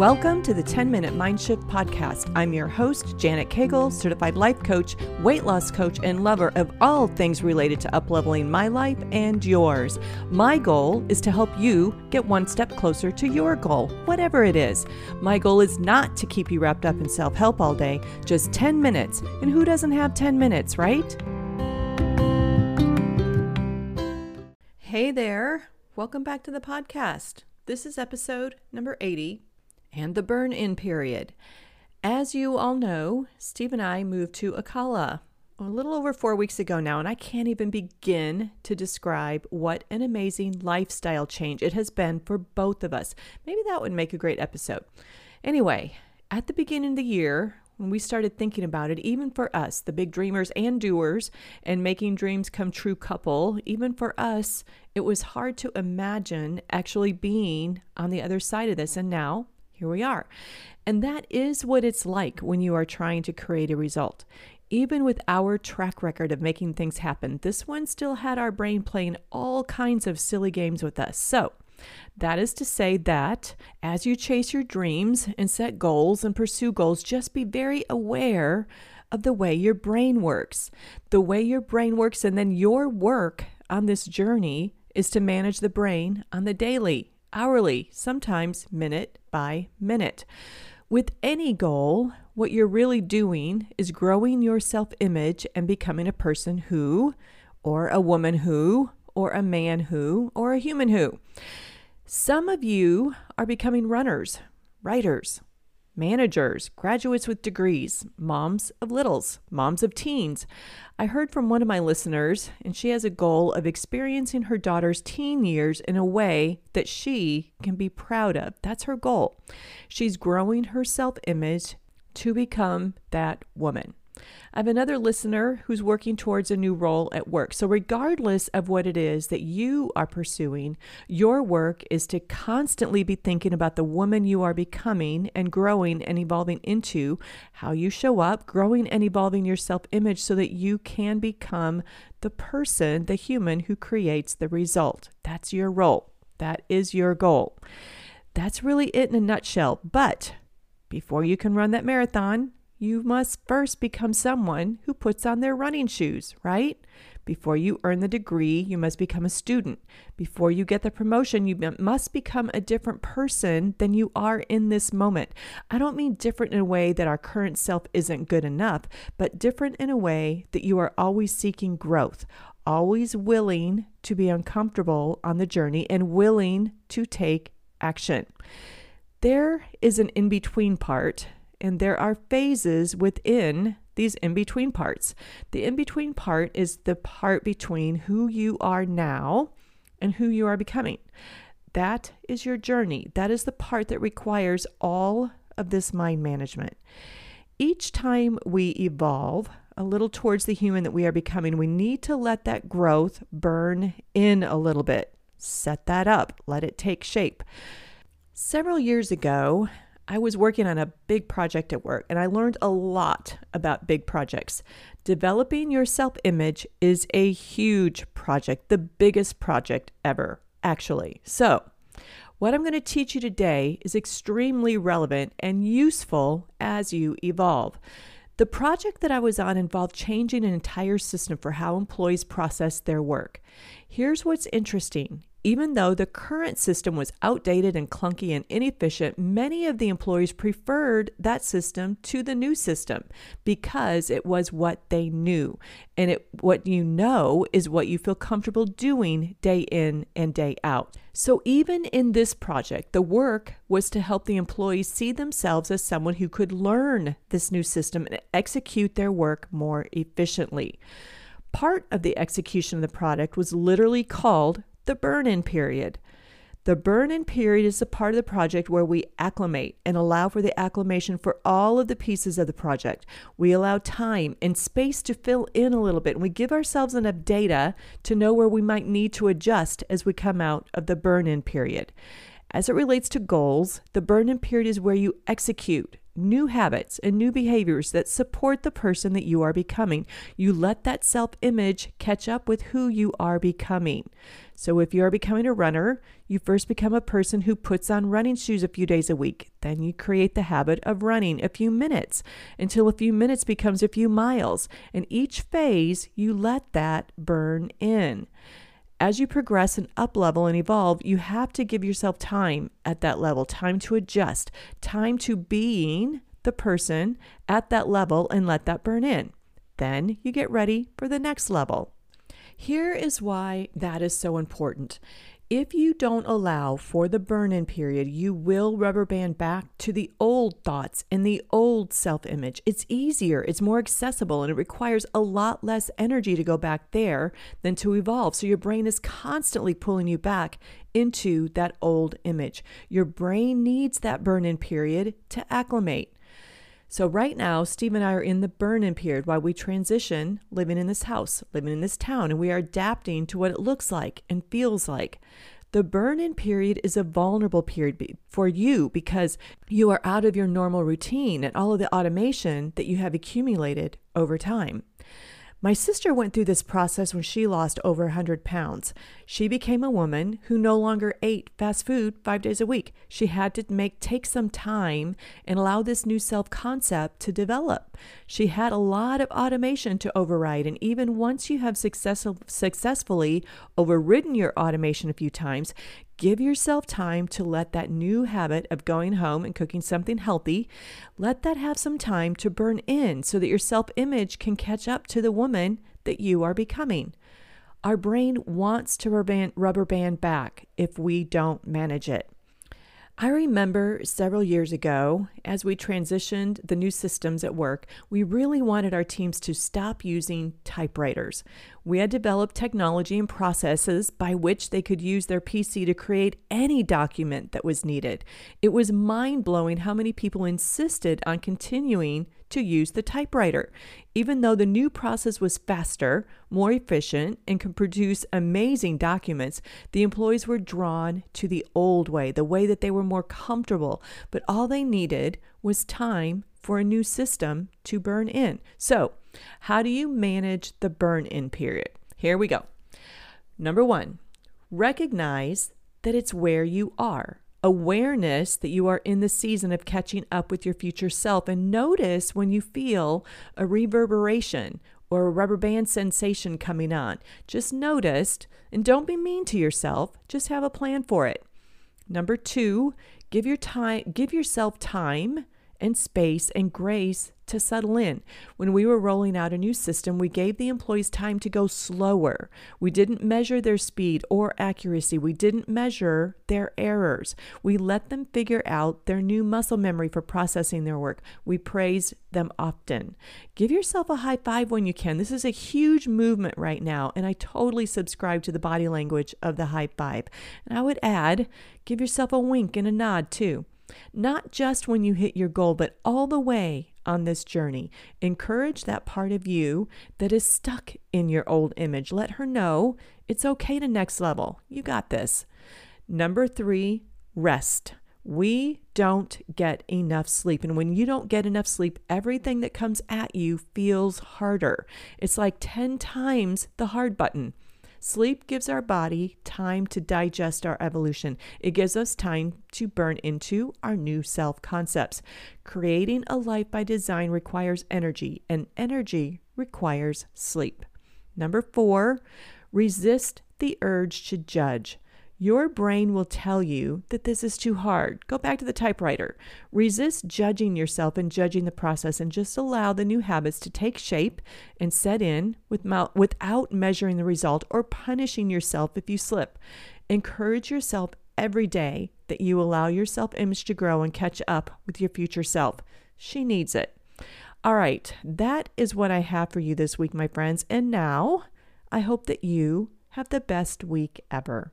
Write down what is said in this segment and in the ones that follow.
Welcome to the 10 Minute Mindshift Podcast. I'm your host, Janet Cagle, certified life coach, weight loss coach, and lover of all things related to upleveling my life and yours. My goal is to help you get one step closer to your goal, whatever it is. My goal is not to keep you wrapped up in self help all day, just 10 minutes. And who doesn't have 10 minutes, right? Hey there. Welcome back to the podcast. This is episode number 80 and the burn in period. As you all know, Steve and I moved to Ocala a little over four weeks ago now, and I can't even begin to describe what an amazing lifestyle change it has been for both of us. Maybe that would make a great episode. Anyway, at the beginning of the year, when we started thinking about it, even for us, the big dreamers and doers, and making dreams come true couple, even for us, it was hard to imagine actually being on the other side of this. And now, here we are. And that is what it's like when you are trying to create a result. Even with our track record of making things happen, this one still had our brain playing all kinds of silly games with us. So, that is to say that as you chase your dreams and set goals and pursue goals, just be very aware of the way your brain works. The way your brain works, and then your work on this journey is to manage the brain on the daily, hourly, sometimes minute by minute. With any goal, what you're really doing is growing your self image and becoming a person who, or a woman who, or a man who, or a human who. Some of you are becoming runners, writers, managers, graduates with degrees, moms of littles, moms of teens. I heard from one of my listeners, and she has a goal of experiencing her daughter's teen years in a way that she can be proud of. That's her goal. She's growing her self image to become that woman. I have another listener who's working towards a new role at work. So, regardless of what it is that you are pursuing, your work is to constantly be thinking about the woman you are becoming and growing and evolving into, how you show up, growing and evolving your self image so that you can become the person, the human who creates the result. That's your role. That is your goal. That's really it in a nutshell. But before you can run that marathon, you must first become someone who puts on their running shoes, right? Before you earn the degree, you must become a student. Before you get the promotion, you must become a different person than you are in this moment. I don't mean different in a way that our current self isn't good enough, but different in a way that you are always seeking growth, always willing to be uncomfortable on the journey and willing to take action. There is an in between part and there are phases within these in between parts. The in between part is the part between who you are now and who you are becoming. That is your journey. That is the part that requires all of this mind management. Each time we evolve a little towards the human that we are becoming, we need to let that growth burn in a little bit. Set that up, let it take shape. Several years ago, I was working on a big project at work and I learned a lot about big projects. Developing your self image is a huge project, the biggest project ever, actually. So, what I'm going to teach you today is extremely relevant and useful as you evolve. The project that I was on involved changing an entire system for how employees process their work. Here's what's interesting even though the current system was outdated and clunky and inefficient, many of the employees preferred that system to the new system because it was what they knew. And it, what you know is what you feel comfortable doing day in and day out. So, even in this project, the work was to help the employees see themselves as someone who could learn this new system and execute their work more efficiently. Part of the execution of the product was literally called the burn in period. The burn in period is the part of the project where we acclimate and allow for the acclimation for all of the pieces of the project. We allow time and space to fill in a little bit, and we give ourselves enough data to know where we might need to adjust as we come out of the burn in period. As it relates to goals, the burn in period is where you execute, new habits and new behaviors that support the person that you are becoming. You let that self image catch up with who you are becoming. So, if you are becoming a runner, you first become a person who puts on running shoes a few days a week. Then you create the habit of running a few minutes until a few minutes becomes a few miles. And each phase, you let that burn in as you progress and up level and evolve, you have to give yourself time at that level, time to adjust, time to being the person at that level and let that burn in. Then you get ready for the next level. Here is why that is so important. If you don't allow for the burn in period, you will rubber band back to the old thoughts and the old self image. It's easier, it's more accessible, and it requires a lot less energy to go back there than to evolve. So your brain is constantly pulling you back into that old image. Your brain needs that burn in period to acclimate. So, right now, Steve and I are in the burn in period while we transition living in this house, living in this town, and we are adapting to what it looks like and feels like. The burn in period is a vulnerable period for you because you are out of your normal routine and all of the automation that you have accumulated over time. My sister went through this process when she lost over 100 pounds. She became a woman who no longer ate fast food five days a week. She had to make take some time and allow this new self concept to develop. She had a lot of automation to override, and even once you have success- successfully overridden your automation a few times, Give yourself time to let that new habit of going home and cooking something healthy, let that have some time to burn in so that your self image can catch up to the woman that you are becoming. Our brain wants to rubber band back if we don't manage it. I remember several years ago, as we transitioned the new systems at work, we really wanted our teams to stop using typewriters. We had developed technology and processes by which they could use their PC to create any document that was needed. It was mind blowing how many people insisted on continuing to use the typewriter. Even though the new process was faster, more efficient, and could produce amazing documents, the employees were drawn to the old way, the way that they were more comfortable. But all they needed was time for a new system to burn in. So, how do you manage the burn in period? Here we go. Number one, recognize that it's where you are awareness that you are in the season of catching up with your future self and notice when you feel a reverberation or a rubber band sensation coming on. Just notice and don't be mean to yourself, just have a plan for it. Number 2, give your time give yourself time and space and grace to settle in. When we were rolling out a new system, we gave the employees time to go slower. We didn't measure their speed or accuracy. We didn't measure their errors. We let them figure out their new muscle memory for processing their work. We praised them often. Give yourself a high five when you can. This is a huge movement right now, and I totally subscribe to the body language of the high five. And I would add, give yourself a wink and a nod too not just when you hit your goal, but all the way on this journey. Encourage that part of you that is stuck in your old image. Let her know it's okay to next level. You got this. Number three, rest. We don't get enough sleep. And when you don't get enough sleep, everything that comes at you feels harder. It's like 10 times the hard button. Sleep gives our body time to digest our evolution. It gives us time to burn into our new self concepts. Creating a life by design requires energy, and energy requires sleep. Number four, resist the urge to judge. Your brain will tell you that this is too hard. Go back to the typewriter. Resist judging yourself and judging the process and just allow the new habits to take shape and set in without measuring the result or punishing yourself if you slip. Encourage yourself every day that you allow your self image to grow and catch up with your future self. She needs it. All right, that is what I have for you this week, my friends. And now I hope that you have the best week ever.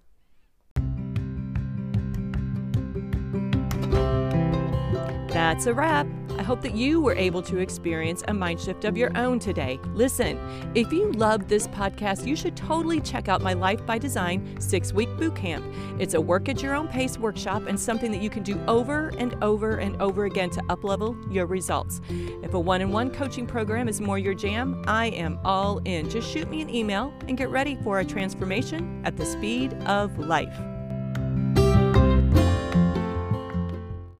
That's a wrap. I hope that you were able to experience a mind shift of your own today. Listen, if you loved this podcast, you should totally check out my Life by Design six week boot camp. It's a work at your own pace workshop and something that you can do over and over and over again to uplevel your results. If a one on one coaching program is more your jam, I am all in. Just shoot me an email and get ready for a transformation at the speed of life.